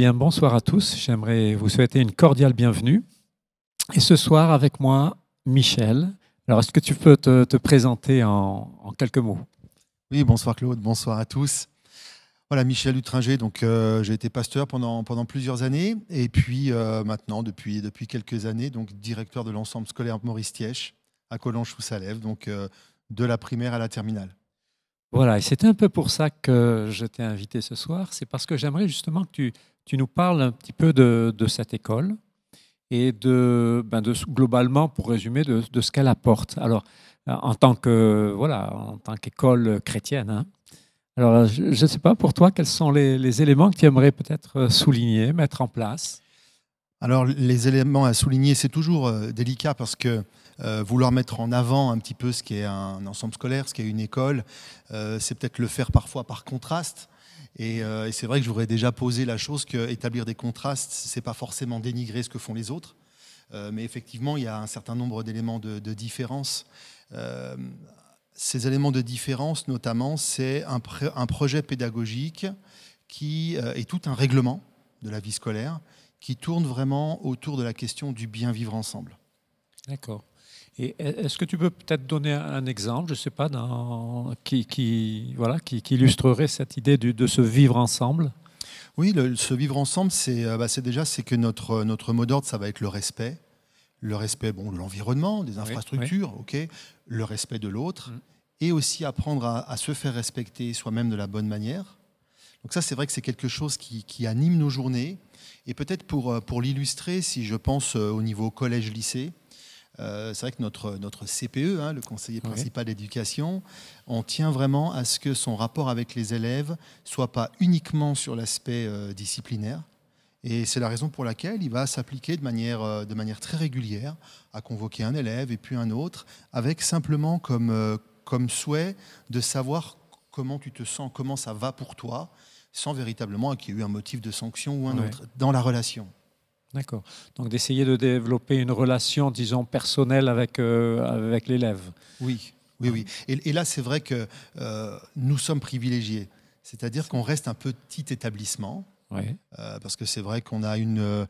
bien, bonsoir à tous. J'aimerais vous souhaiter une cordiale bienvenue. Et ce soir, avec moi, Michel. Alors, est-ce que tu peux te, présenter en, quelques mots? Oui, bonsoir Claude, bonsoir à tous. Voilà, Michel Utringer, donc euh, j'ai été pasteur pendant, pendant plusieurs années et puis euh, maintenant, depuis, depuis quelques années, donc directeur de l'ensemble scolaire Maurice Tièche à Collonges-sous-Salève, donc euh, de la primaire à la terminale. Voilà, et c'est un peu pour ça que je t'ai invité ce soir. C'est parce que j'aimerais justement que tu, tu, nous parles un petit peu de, cette école et de, ben globalement, pour résumer, de, ce qu'elle apporte. Alors, en tant que voilà, en tant qu'école chrétienne. Hein. Alors, je ne sais pas pour toi quels sont les, éléments que tu aimerais peut-être souligner, mettre en place? Alors, les éléments à souligner, c'est toujours euh, délicat parce que euh, vouloir mettre en avant un petit peu ce qu'est un ensemble scolaire, ce qu'est une école, euh, c'est peut-être le faire parfois par contraste. Et, euh, c'est vrai que j'aurais déjà posé la chose qu'établir des contrastes, c'est pas forcément dénigrer ce que font les autres, mais effectivement, il y a un certain nombre d'éléments de, différence. ces éléments de différence, notamment, c'est un, un, projet pédagogique qui est tout un règlement de la vie scolaire qui tourne vraiment autour de la question du bien vivre ensemble. D'accord. Est-ce que tu peux peut-être donner un exemple, je ne sais pas, dans, qui, qui, voilà, qui, illustrerait cette idée de, de se vivre ensemble? Oui, le, se vivre ensemble, c'est euh, bah, déjà c'est que notre, notre mot d'ordre, ça va être le respect. Le respect bon, de l'environnement, des infrastructures, ok, le respect de l'autre, mm. et aussi apprendre à, se faire respecter soi-même de la bonne manière. Donc ça, c'est vrai que c'est quelque chose qui, qui, anime nos journées. Et peut-être pour, euh, pour l'illustrer, si je pense euh, au niveau collège-lycée, euh, c'est vrai que notre, notre CPE, hein, le conseiller principal d'éducation, on tient vraiment à ce que son rapport avec les élèves soit pas uniquement sur l'aspect euh, disciplinaire. Et c'est la raison pour laquelle il va s'appliquer de manière, euh, de manière très régulière à convoquer un élève et puis un autre, avec simplement comme, comme souhait de savoir comment tu te sens, comment ça va pour toi, sans véritablement qu'il y ait eu un motif de sanction ou un autre dans la relation. D'accord. Donc d'essayer de développer une relation, disons, personnelle avec, euh, avec l'élève. Oui, oui, oui. Et, là, c'est vrai que euh, nous sommes privilégiés. C'est-à-dire qu'on reste un petit établissement. Euh, parce que c'est vrai qu'on a une,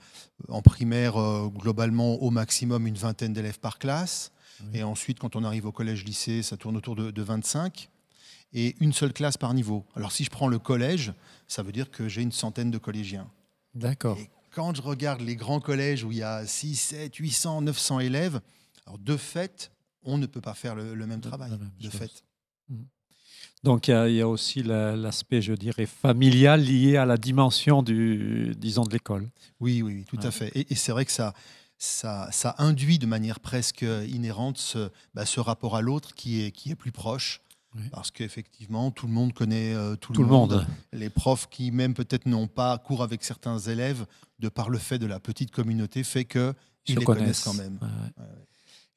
en primaire, globalement, au maximum, une vingtaine d'élèves par classe. Et ensuite, quand on arrive au collège-lycée, ça tourne autour de, de 25 et une seule classe par niveau. Alors si je prends le collège, ça veut dire que j'ai une centaine de collégiens. D'accord quand je regarde les grands collèges où il y a 6, 7, 800, 900 élèves, alors de fait, on ne peut pas faire le, même travail, de fait. Mhm. Donc il y, a, aussi l'aspect, je dirais, familial lié à la dimension du, disons, de l'école. Oui, oui, tout à fait. Et, c'est vrai que ça, ça, ça, induit de manière presque inhérente ce, bah, ce rapport à l'autre qui est, qui est plus proche, parce qu'effectivement, tout le monde connaît euh, tout, le, monde. Les profs qui, même peut-être n'ont pas cours avec certains élèves, de par le fait de la petite communauté, fait qu'ils les connaissent. quand même.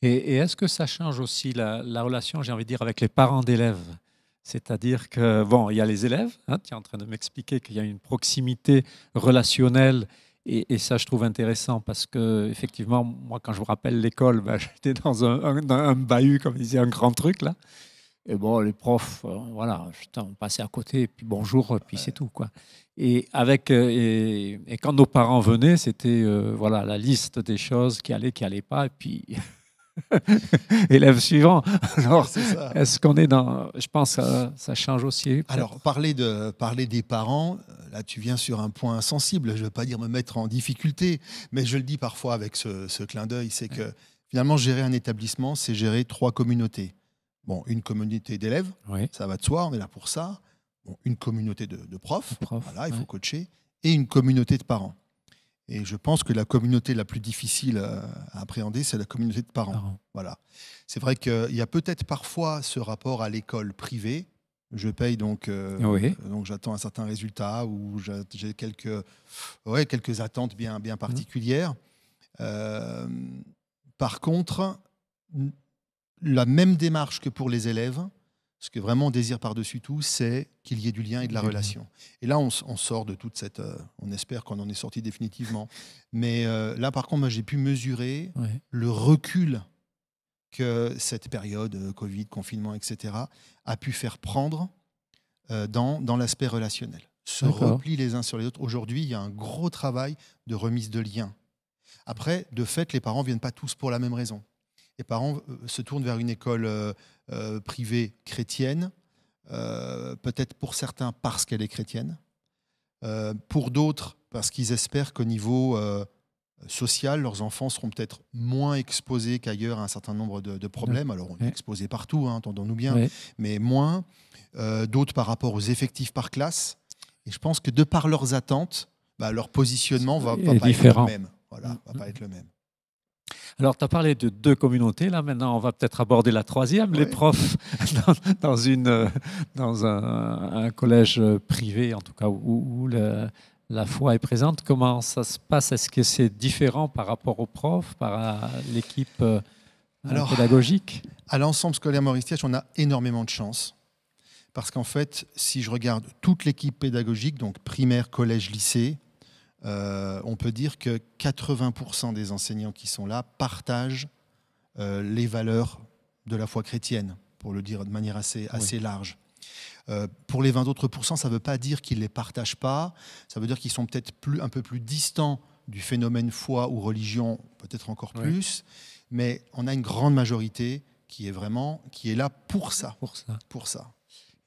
Et, est-ce que ça change aussi la, relation, j'ai envie de dire, avec les parents d'élèves? C'est-à-dire que, bon, il y a les élèves, hein, tu es en train de m'expliquer qu'il y a une proximité relationnelle, et, ça, je trouve intéressant parce que, effectivement, moi, quand je vous rappelle l'école, ben, j'étais dans un, un, bahut, comme disait, un grand truc, là. Et bon, les profs, euh, voilà, on passait à côté, et puis bonjour, puis c'est tout, quoi. Et, avec, euh, et, quand nos parents venaient, c'était euh, voilà, la liste des choses qui allaient, qui n'allaient pas, et puis élève suivant. Alors, est-ce qu'on est dans. Je pense que ça, ça change aussi. Alors, parler, de, parler des parents, là, tu viens sur un point sensible. Je ne veux pas dire me mettre en difficulté, mais je le dis parfois avec ce, ce clin d'œil c'est que finalement, gérer un établissement, c'est gérer trois communautés bon, une communauté d'élèves, ça va de soi, on est là pour ça. Bon, une communauté de, profs, voilà, il faut coacher, et une communauté de parents. Et je pense que la communauté la plus difficile à appréhender, c'est la communauté de parents. Voilà. C'est vrai qu'il y a peut-être parfois ce rapport à l'école privée. Je paye donc, euh, donc j'attends un certain résultat ou j'ai quelques, ouais, quelques attentes bien, bien particulières. Euh, par contre, la même démarche que pour les élèves. Ce que vraiment on désire par-dessus tout, c'est qu'il y ait du lien et de la relation. Et là, on, sort de toute cette. Euh, on espère qu'on en est sorti définitivement. Mais euh, là, par contre, j'ai pu mesurer le recul que cette période, euh, Covid, confinement, etc., a pu faire prendre dans, dans l'aspect relationnel. se replient les uns sur les autres. Aujourd'hui, il y a un gros travail de remise de liens. Après, de fait, les parents ne viennent pas tous pour la même raison. Les parents euh, se tournent vers une école euh, euh, privée chrétienne, peut-être pour certains parce qu'elle est chrétienne, pour d'autres parce qu'ils espèrent qu'au niveau social, leurs enfants seront peut-être moins exposés qu'ailleurs à un certain nombre de, problèmes. Alors on est exposé partout, hein, entendons-nous bien, mais moins. d'autres par rapport aux effectifs par classe. Et je pense que de par leurs attentes, bah, leur positionnement va, va pas être le même. Voilà, mm, va pas être le même. Alors, tu as parlé de deux communautés. Là, maintenant, on va peut-être aborder la troisième. Les profs dans, une, dans un, collège privé, en tout cas, où, la foi est présente. Comment ça se passe? Est-ce que c'est différent par rapport aux profs, par l'équipe euh, pédagogique? À l'ensemble scolaire Maurice on a énormément de chance. Parce qu'en fait, si je regarde toute l'équipe pédagogique, donc primaire, collège, lycée, euh, on peut dire que 80% des enseignants qui sont là partagent euh, les valeurs de la foi chrétienne, pour le dire de manière assez, assez large. Euh, pour les 20 autres pourcents, ça ne veut pas dire qu'ils ne les partagent pas, ça veut dire qu'ils sont peut-être plus, un peu plus distants du phénomène foi ou religion, peut-être encore plus, mais on a une grande majorité qui est vraiment qui est là pour ça. Pour ça. Pour ça.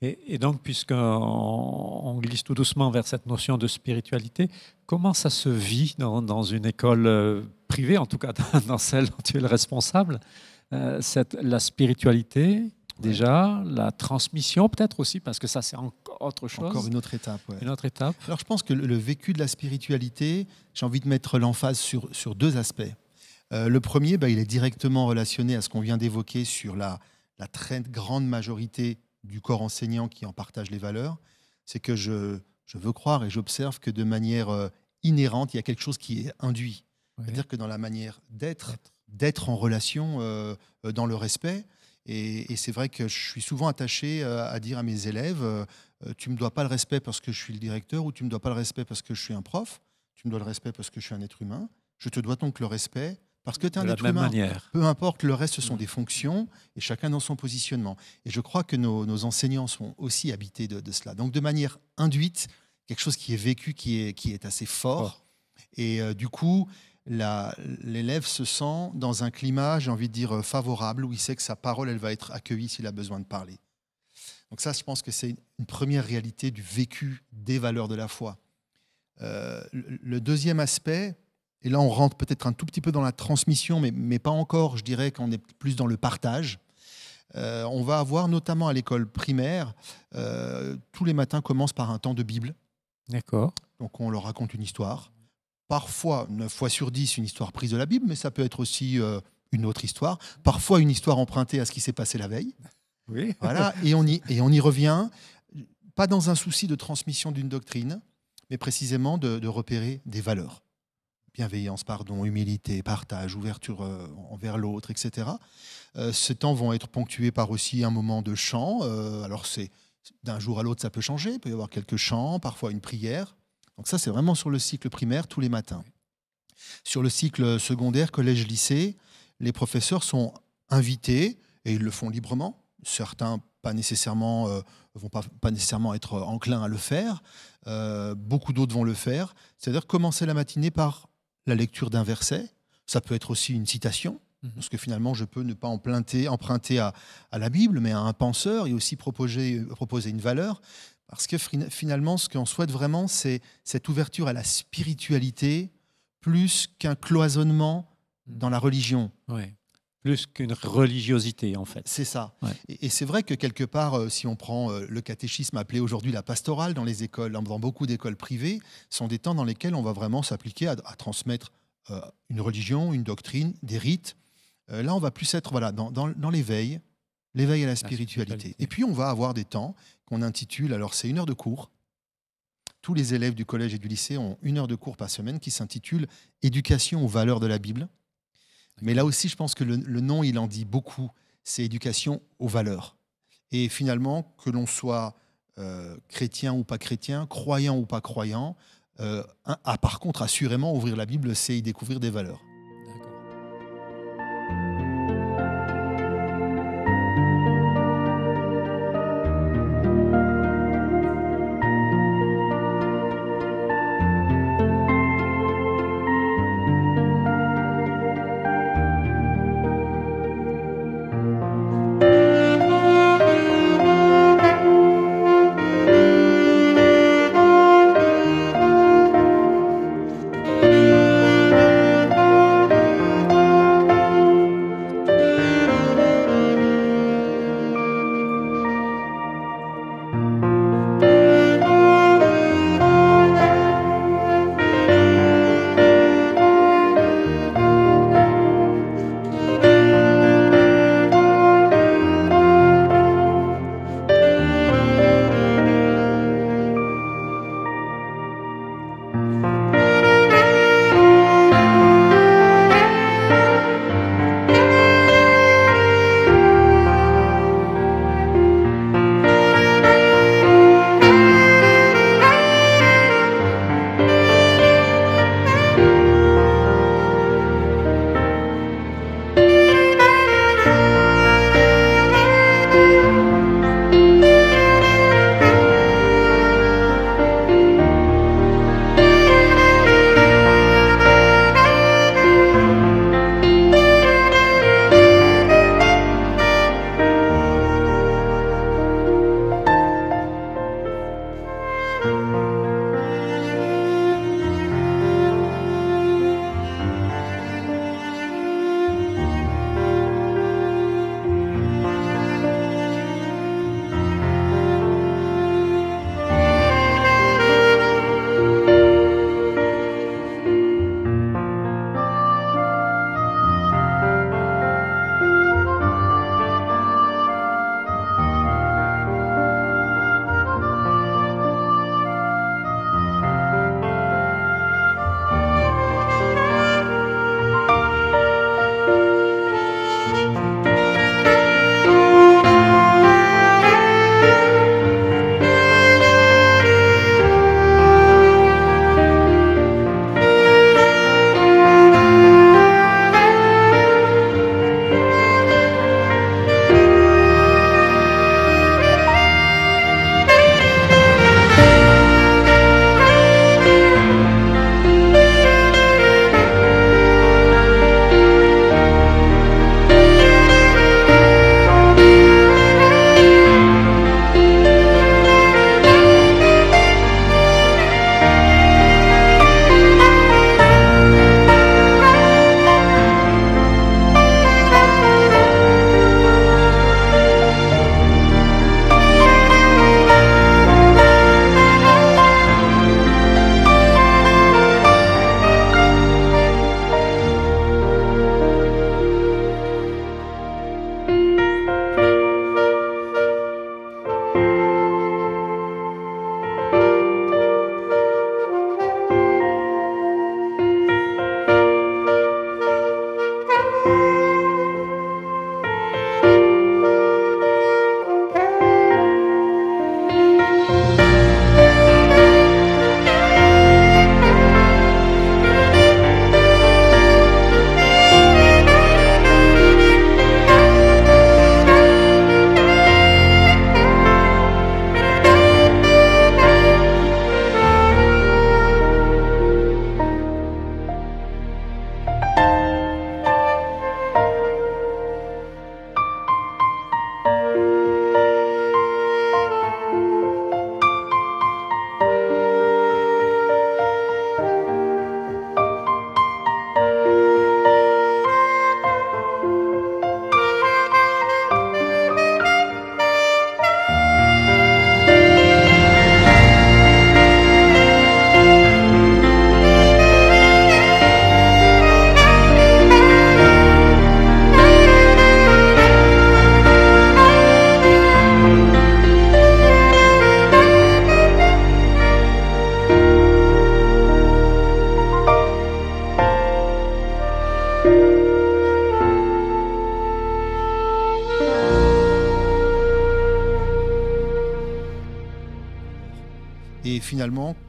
Et, donc, puisqu'on glisse tout doucement vers cette notion de spiritualité, comment ça se vit dans, une école euh, privée, en tout cas dans celle dont tu es le responsable, euh, cette, la spiritualité déjà, la transmission peut-être aussi, parce que ça c'est autre chose. Encore une autre étape. Une autre étape. Alors je pense que le, vécu de la spiritualité, j'ai envie de mettre l'emphase sur, sur deux aspects. Euh, le premier, bah, il est directement relationné à ce qu'on vient d'évoquer sur la, la très grande majorité du corps enseignant qui en partage les valeurs, c'est que je, je, veux croire et j'observe que de manière euh, inhérente, il y a quelque chose qui est induit. C'est-à-dire que dans la manière d'être, d'être en relation euh, euh, dans le respect, et, c'est vrai que je suis souvent attaché à dire à mes élèves, tu ne me dois pas le respect parce que je suis le directeur, ou tu ne me dois pas le respect parce que je suis un prof, tu me dois le respect parce que je suis un être humain. Je te dois donc le respect parce que tu es un être humain. Manière. Peu importe, le reste, ce sont mm. des fonctions et chacun dans son positionnement. Et je crois que nos, enseignants sont aussi habités de, cela. Donc, de manière induite, quelque chose qui est vécu, qui est, qui est assez fort. Et euh, du coup, l'élève se sent dans un climat, j'ai envie de dire, favorable, où il sait que sa parole, elle va être accueillie s'il a besoin de parler. Donc ça, je pense que c'est une première réalité du vécu des valeurs de la foi. Euh, le deuxième aspect, et là, on rentre peut-être un tout petit peu dans la transmission, mais, mais pas encore. Je dirais qu'on est plus dans le partage. Euh, on va avoir, notamment à l'école primaire, euh, tous les matins commence par un temps de Bible. D'accord. Donc on leur raconte une histoire. Parfois, 9 fois sur 10, une histoire prise de la Bible, mais ça peut être aussi euh, une autre histoire. Parfois, une histoire empruntée à ce qui s'est passé la veille. Oui. Voilà, et on, y, et on y revient, pas dans un souci de transmission d'une doctrine, mais précisément de, de repérer des valeurs bienveillance, pardon, humilité, partage, ouverture euh, envers l'autre, etc. Euh, ces temps vont être ponctués par aussi un moment de chant. Euh, alors c'est d'un jour à l'autre, ça peut changer. Il peut y avoir quelques chants, parfois une prière. Donc ça, c'est vraiment sur le cycle primaire tous les matins. Sur le cycle secondaire, collège, lycée, les professeurs sont invités et ils le font librement. Certains pas nécessairement vont pas, pas, nécessairement être enclins à le faire. beaucoup d'autres vont le faire. C'est-à-dire commencer la matinée par la lecture d'un verset. Ça peut être aussi une citation, mhm. parce que finalement, je peux ne pas emprunter, emprunter à, la Bible, mais à un penseur et aussi proposer, proposer une valeur. Parce que finalement, ce qu'on souhaite vraiment, c'est cette ouverture à la spiritualité plus qu'un cloisonnement mhm. dans la religion. Ouais. Plus qu'une religiosité, en fait. C'est ça. Et, c'est vrai que quelque part, euh, si on prend euh, le catéchisme appelé aujourd'hui la pastorale dans les écoles, dans beaucoup d'écoles privées, sont des temps dans lesquels on va vraiment s'appliquer à, transmettre euh, une religion, une doctrine, des rites. là, on va plus être voilà, dans, dans, l'éveil, l'éveil à la spiritualité. Et puis, on va avoir des temps qu'on intitule, alors c'est une heure de cours. Tous les élèves du collège et du lycée ont une heure de cours par semaine qui s'intitule Éducation aux valeurs de la Bible. Mais là aussi, je pense que le, nom, il en dit beaucoup. C'est éducation aux valeurs. Et finalement, que l'on soit euh, chrétien ou pas chrétien, croyant ou pas croyant, euh, à, par contre, assurément, ouvrir la Bible, c'est y découvrir des valeurs. Et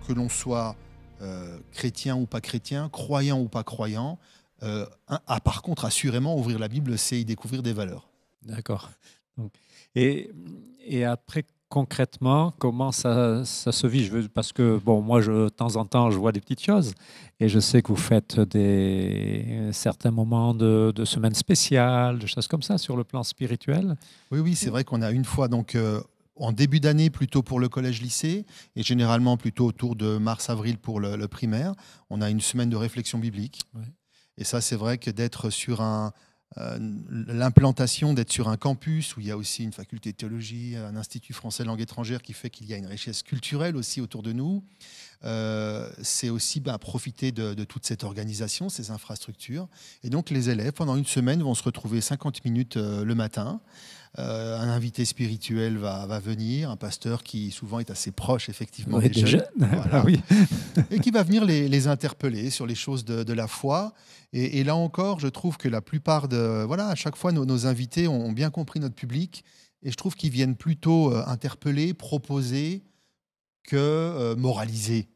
que l'on soit chrétien ou pas chrétien, croyant ou pas croyant, a par contre assurément ouvrir la Bible, c'est y découvrir des valeurs. D'accord. Et, et après, concrètement, comment ça, ça se vit? Je veux, Parce que, bon, moi, je, de temps en temps, je vois des petites choses et je sais que vous faites des, certains moments de, de semaines spéciales, de choses comme ça sur le plan spirituel. Oui, oui, c'est vrai qu'on a une fois, donc, euh, en début d'année, plutôt pour le collège-lycée et généralement plutôt autour de mars-avril pour le, primaire, on a une semaine de réflexion biblique. Et ça, c'est vrai que d'être sur un, euh, l'implantation d'être sur un campus où il y a aussi une faculté de théologie, un institut français langue étrangère qui fait qu'il y a une richesse culturelle aussi autour de nous. Euh, c'est aussi ben, profiter de, toute cette organisation, ces infrastructures. Et donc les élèves, pendant une semaine, vont se retrouver 50 minutes euh, le matin euh, un invité spirituel va, va, venir, un pasteur qui souvent est assez proche effectivement des, jeunes, oui. et qui va venir les, les, interpeller sur les choses de, de la foi. Et, là encore, je trouve que la plupart de voilà, à chaque fois nos, nos invités ont bien compris notre public, et je trouve qu'ils viennent plutôt euh, interpeller, proposer que euh, moraliser.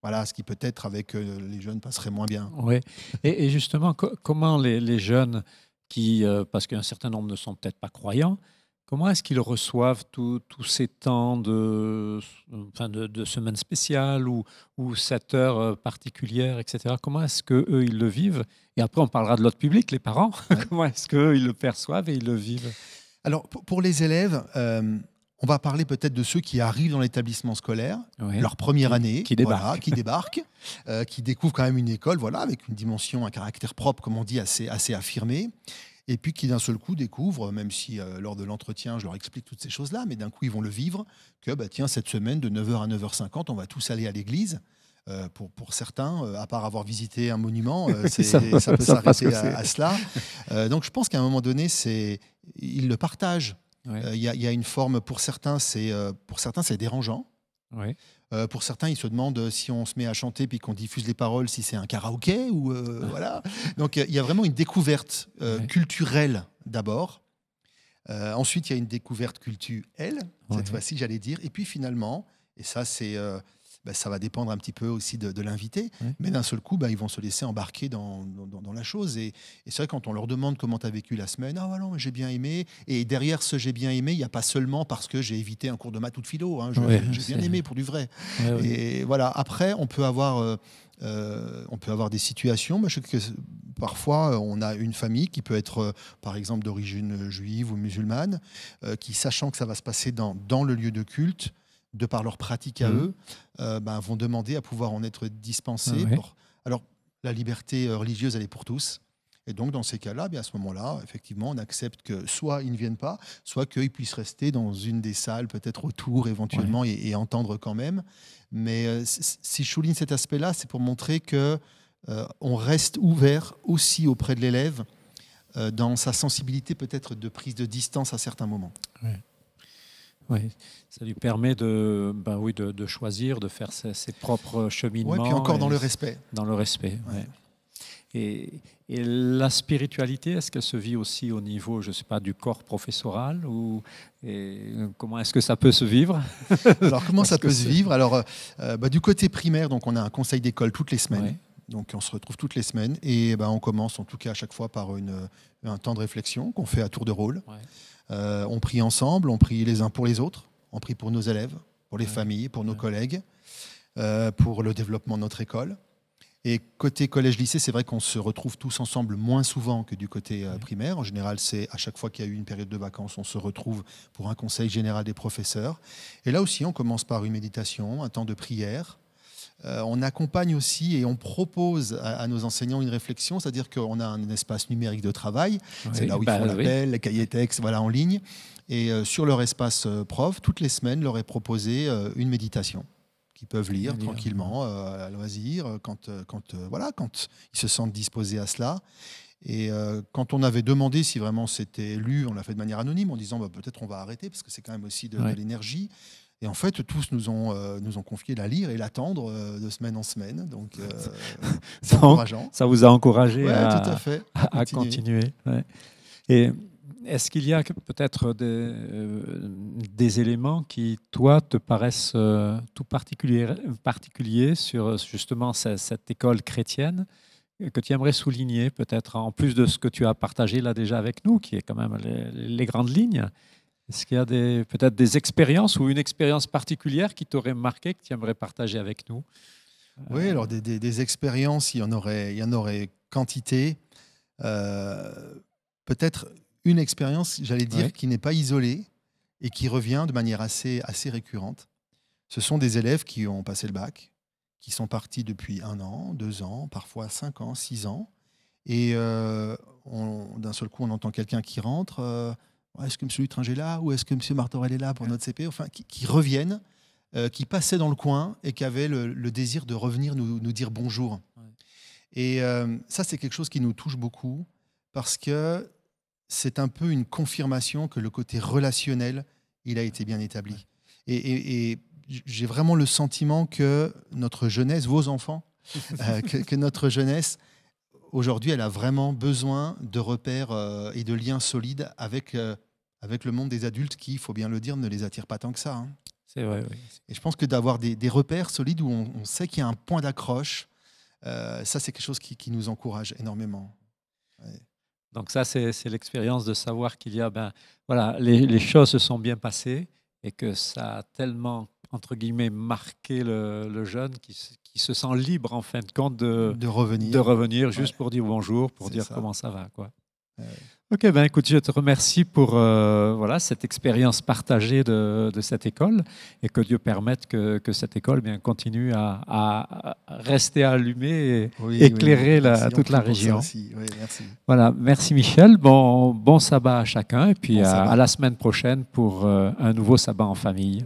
Voilà, ce qui peut-être avec les jeunes passerait moins bien. Oui. Et, et justement, comment les, les jeunes qui, euh, parce qu'un certain nombre ne sont peut-être pas croyants, comment est-ce qu'ils reçoivent tous ces temps de, enfin de, spéciales ou, ou cette heure euh, particulière, etc. Comment est-ce qu'eux, ils le vivent? Et après, on parlera de l'autre public, les parents. comment est-ce qu'eux, ils le perçoivent et ils le vivent? Alors, pour les élèves, euh, on va parler peut-être de ceux qui arrivent dans l'établissement scolaire, leur première année, qui débarquent, qui, débarquent euh, qui découvrent quand même une école, voilà, avec une dimension, un caractère propre, comme on dit, assez, assez affirmé, et puis qui d'un seul coup découvrent, même si euh, lors de l'entretien, je leur explique toutes ces choses-là, mais d'un coup ils vont le vivre, que bah, tiens, cette semaine, de 9h à 9h50, on va tous aller à l'église. Euh, pour, pour, certains, à part avoir visité un monument, ça, peut s'arrêter à, à, cela. donc je pense qu'à un moment donné, ils le partagent. Euh, il y, a une forme, pour certains, c'est euh, pour certains c'est dérangeant. Euh, pour certains, ils se demandent si on se met à chanter puis qu'on diffuse les paroles, si c'est un karaoké ou voilà. Donc il y a vraiment une découverte culturelle d'abord. ensuite, il y a une découverte culturelle cette fois-ci, j'allais dire. Et puis finalement, et ça c'est bah, ça va dépendre un petit peu aussi de, l'invité. Mais d'un seul coup, bah, ils vont se laisser embarquer dans, dans, la chose. Et, c'est vrai, quand on leur demande comment tu as vécu la semaine, ah voilà, j'ai bien aimé. Et derrière ce j'ai bien aimé, il n'y a pas seulement parce que j'ai évité un cours de maths ou de philo. Hein. j'ai bien aimé pour du vrai. et voilà, après, on peut avoir. Euh, euh, on peut avoir des situations. je sais que parfois, on a une famille qui peut être, euh, par exemple, d'origine juive ou musulmane, qui, sachant que ça va se passer dans, dans le lieu de culte, de par leur pratique à mmh. eux, euh, ben, vont demander à pouvoir en être dispensés. Alors, la liberté euh, religieuse, elle est pour tous. Et donc, dans ces cas-là, bien à ce moment-là, effectivement, on accepte que soit ils ne viennent pas, soit qu'ils puissent rester dans une des salles, peut-être autour éventuellement, et, entendre quand même. Mais euh, si je souligne cet aspect-là, c'est pour montrer que on reste ouvert aussi auprès de l'élève dans sa sensibilité peut-être de prise de distance à certains moments. Oui, ça lui permet de, ben oui, de, choisir, de faire ses, propres cheminements. Oui, puis encore dans le respect. Dans le respect, oui. Et, et, la spiritualité, est-ce qu'elle se vit aussi au niveau, je ne sais pas, du corps professoral ou et comment est-ce que ça peut se vivre? Alors comment ça peut se vivre? Alors euh, bah, du côté primaire, donc on a un conseil d'école toutes les semaines. Donc on se retrouve toutes les semaines et bah, on commence en tout cas à chaque fois par une, un temps de réflexion qu'on fait à tour de rôle. Euh, on prie ensemble, on prie les uns pour les autres, on prie pour nos élèves, pour les familles, pour nos collègues, euh, pour le développement de notre école. Et côté collège-lycée, c'est vrai qu'on se retrouve tous ensemble moins souvent que du côté euh, primaire. En général, c'est à chaque fois qu'il y a eu une période de vacances, on se retrouve pour un conseil général des professeurs. Et là aussi, on commence par une méditation, un temps de prière, on accompagne aussi et on propose à, nos enseignants une réflexion, c'est-à-dire qu'on a un espace numérique de travail, c'est là où ils bah font l'appel, les cahiers textes, voilà, en ligne. Et euh, sur leur espace euh, prof, toutes les semaines, leur est proposé une méditation qu'ils peuvent lire tranquillement à loisir, quand, quand, voilà, quand ils se sentent disposés à cela. Et quand on avait demandé si vraiment c'était lu, on l'a fait de manière anonyme en disant bah, peut-être on va arrêter parce que c'est quand même aussi de l'énergie. Et en fait, tous nous ont, euh, nous ont confié la lire et l'attendre euh, de semaine en semaine. Donc, euh, c'est encourageant. Ça vous a encouragé à, à, continuer. Et est-ce qu'il y a peut-être des, des, éléments qui, toi, te paraissent tout particuliers particulier sur justement cette, école chrétienne que tu aimerais souligner, peut-être en plus de ce que tu as partagé là déjà avec nous, qui est quand même les, grandes lignes Est-ce qu'il y a peut-être des expériences ou une expérience particulière qui t'aurait marqué, que tu aimerais partager avec nous? Oui, alors des, des, expériences, il y en aurait, il y en aurait quantité. Euh, peut-être une expérience, j'allais dire, qui n'est pas isolée et qui revient de manière assez, assez récurrente. Ce sont des élèves qui ont passé le bac, qui sont partis depuis un an, deux ans, parfois cinq ans, six ans. Et euh, d'un seul coup, on entend quelqu'un qui rentre. Euh, est-ce que M. Lutringer est là Ou est-ce que M. Martorell est là pour notre CP Enfin, qui, reviennent, qui passaient dans le coin et qui avaient le, désir de revenir nous, nous dire bonjour. Et euh, ça, c'est quelque chose qui nous touche beaucoup parce que c'est un peu une confirmation que le côté relationnel, il a été bien établi. Et, j'ai vraiment le sentiment que notre jeunesse, vos enfants, euh, que, notre jeunesse, aujourd'hui, elle a vraiment besoin de repères euh, et de liens solides avec, avec le monde des adultes qui, il faut bien le dire, ne les attire pas tant que ça. Hein. C'est vrai, oui. Et je pense que d'avoir des, repères solides où on sait qu'il y a un point d'accroche, euh, ça, c'est quelque chose qui, nous encourage énormément. Donc ça, c'est l'expérience de savoir qu'il y a, ben, voilà, les, choses se sont bien passées et que ça a tellement, entre guillemets, marqué le, jeune qui, se sent libre, en fin de compte, de, de revenir, de revenir juste pour dire bonjour, pour dire comment ça va. Quoi. Ok, ben écoute, je te remercie pour euh, voilà, cette expérience partagée de, de, cette école et que Dieu permette que, que cette école bien, continue à, à rester allumée et éclairer la, toute la région. merci. Voilà, merci Michel. Bon, bon sabbat à chacun et puis à, la semaine prochaine pour euh, un nouveau sabbat en famille.